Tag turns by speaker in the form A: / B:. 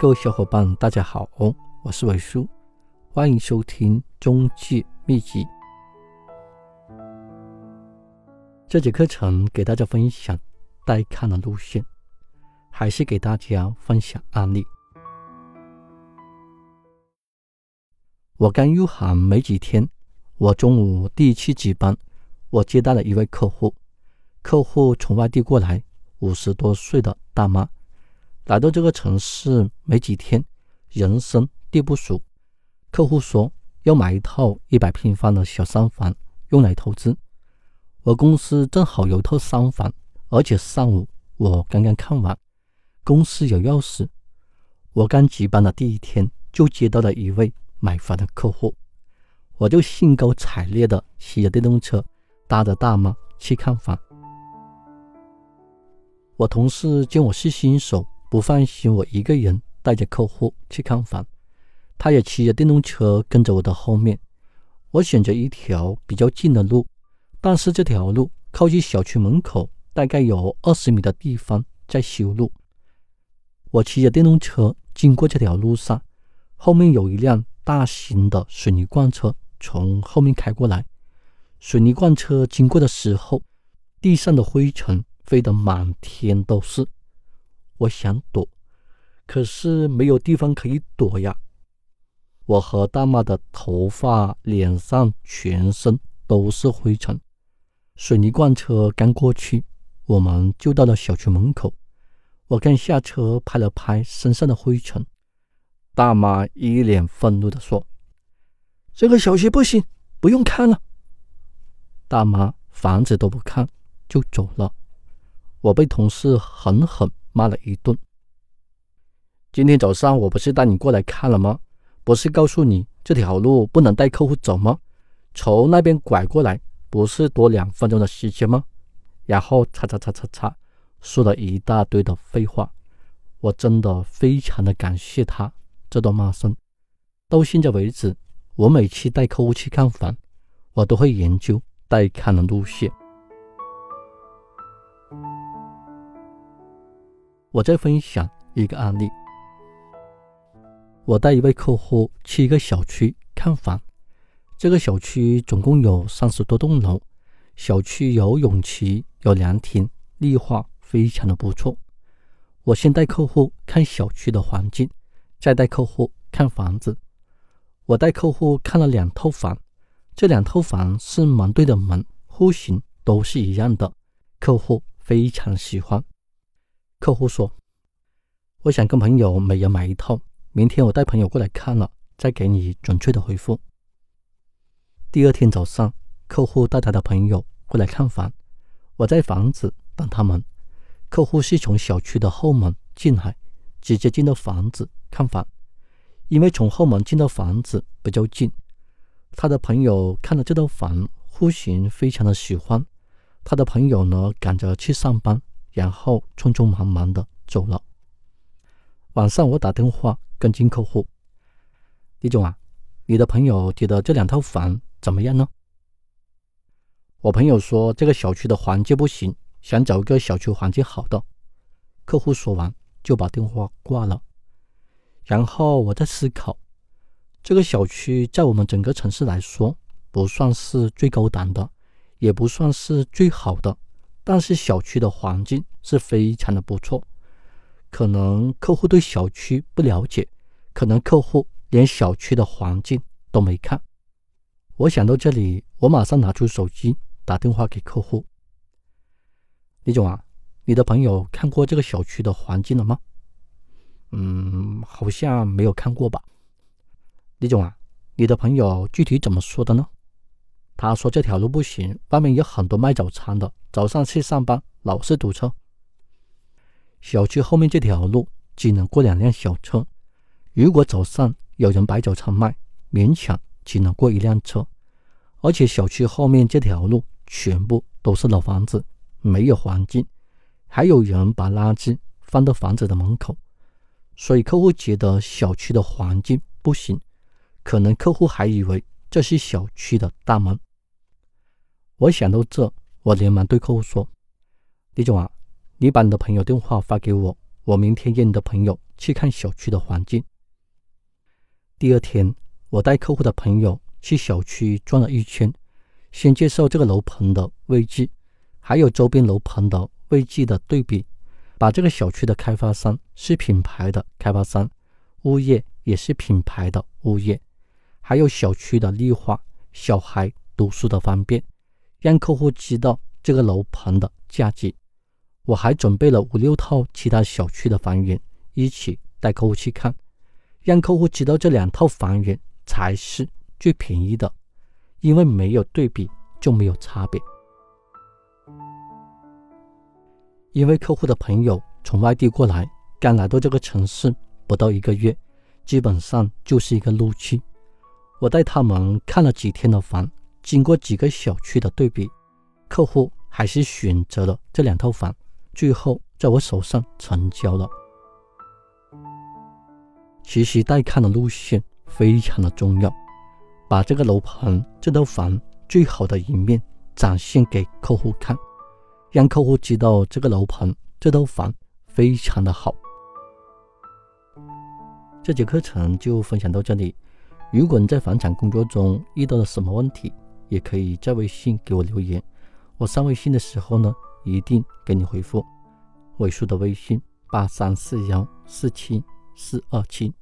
A: 各位小伙伴，大家好，我是伟叔，欢迎收听中介秘籍。这节课程给大家分享带看的路线，还是给大家分享案例。我刚入行没几天，我中午第一期值班，我接待了一位客户，客户从外地过来，五十多岁的大妈。来到这个城市没几天，人生地不熟。客户说要买一套一百平方的小三房，用来投资。我公司正好有套三房，而且上午我刚刚看完，公司有钥匙。我刚值班的第一天就接到了一位买房的客户，我就兴高采烈的骑着电动车，搭着大妈去看房。我同事见我是新手。不放心我一个人带着客户去看房，他也骑着电动车跟着我的后面。我选择一条比较近的路，但是这条路靠近小区门口，大概有二十米的地方在修路。我骑着电动车经过这条路上，后面有一辆大型的水泥罐车从后面开过来。水泥罐车经过的时候，地上的灰尘飞得满天都是。我想躲，可是没有地方可以躲呀。我和大妈的头发、脸上、全身都是灰尘。水泥罐车刚过去，我们就到了小区门口。我刚下车，拍了拍身上的灰尘，大妈一脸愤怒地说：“这个小区不行，不用看了。”大妈房子都不看就走了。我被同事狠狠。骂了一顿。今天早上我不是带你过来看了吗？不是告诉你这条路不能带客户走吗？从那边拐过来不是多两分钟的时间吗？然后叉叉叉叉叉，说了一大堆的废话。我真的非常的感谢他这段骂声。到现在为止，我每次带客户去看房，我都会研究带看的路线。我再分享一个案例。我带一位客户去一个小区看房，这个小区总共有三十多栋楼，小区有泳池、有凉亭，绿化非常的不错。我先带客户看小区的环境，再带客户看房子。我带客户看了两套房，这两套房是门对的门，户型都是一样的，客户非常喜欢。客户说：“我想跟朋友每人买一套，明天我带朋友过来看了，再给你准确的回复。”第二天早上，客户带他的朋友过来看房，我在房子等他们。客户是从小区的后门进来，直接进到房子看房，因为从后门进到房子比较近。他的朋友看了这套房，户型非常的喜欢。他的朋友呢，赶着去上班。然后匆匆忙忙的走了。晚上我打电话跟进客户，李总啊，你的朋友觉得这两套房怎么样呢？我朋友说这个小区的环境不行，想找一个小区环境好的。客户说完就把电话挂了。然后我在思考，这个小区在我们整个城市来说，不算是最高档的，也不算是最好的。但是小区的环境是非常的不错，可能客户对小区不了解，可能客户连小区的环境都没看。我想到这里，我马上拿出手机打电话给客户：“李总啊，你的朋友看过这个小区的环境了吗？”“嗯，好像没有看过吧。”“李总啊，你的朋友具体怎么说的呢？”他说这条路不行，外面有很多卖早餐的，早上去上班老是堵车。小区后面这条路只能过两辆小车，如果早上有人摆早餐卖，勉强只能过一辆车。而且小区后面这条路全部都是老房子，没有环境，还有人把垃圾放到房子的门口，所以客户觉得小区的环境不行，可能客户还以为这是小区的大门。我想到这，我连忙对客户说：“李总啊，你把你的朋友电话发给我，我明天约你的朋友去看小区的环境。第二天，我带客户的朋友去小区转了一圈，先介绍这个楼盘的位置，还有周边楼盘的位置的对比，把这个小区的开发商是品牌的开发商，物业也是品牌的物业，还有小区的绿化、小孩读书的方便，让客户知道这个楼盘的价值。我还准备了五六套其他小区的房源，一起带客户去看，让客户知道这两套房源才是最便宜的，因为没有对比就没有差别。因为客户的朋友从外地过来，刚来到这个城市不到一个月，基本上就是一个路期。我带他们看了几天的房，经过几个小区的对比，客户还是选择了这两套房。最后在我手上成交了。其实带看的路线非常的重要，把这个楼盘、这套房最好的一面展现给客户看，让客户知道这个楼盘、这套房非常的好。这节课程就分享到这里。如果你在房产工作中遇到了什么问题，也可以在微信给我留言。我上微信的时候呢。一定给你回复，尾数的微信八三四幺四七四二七。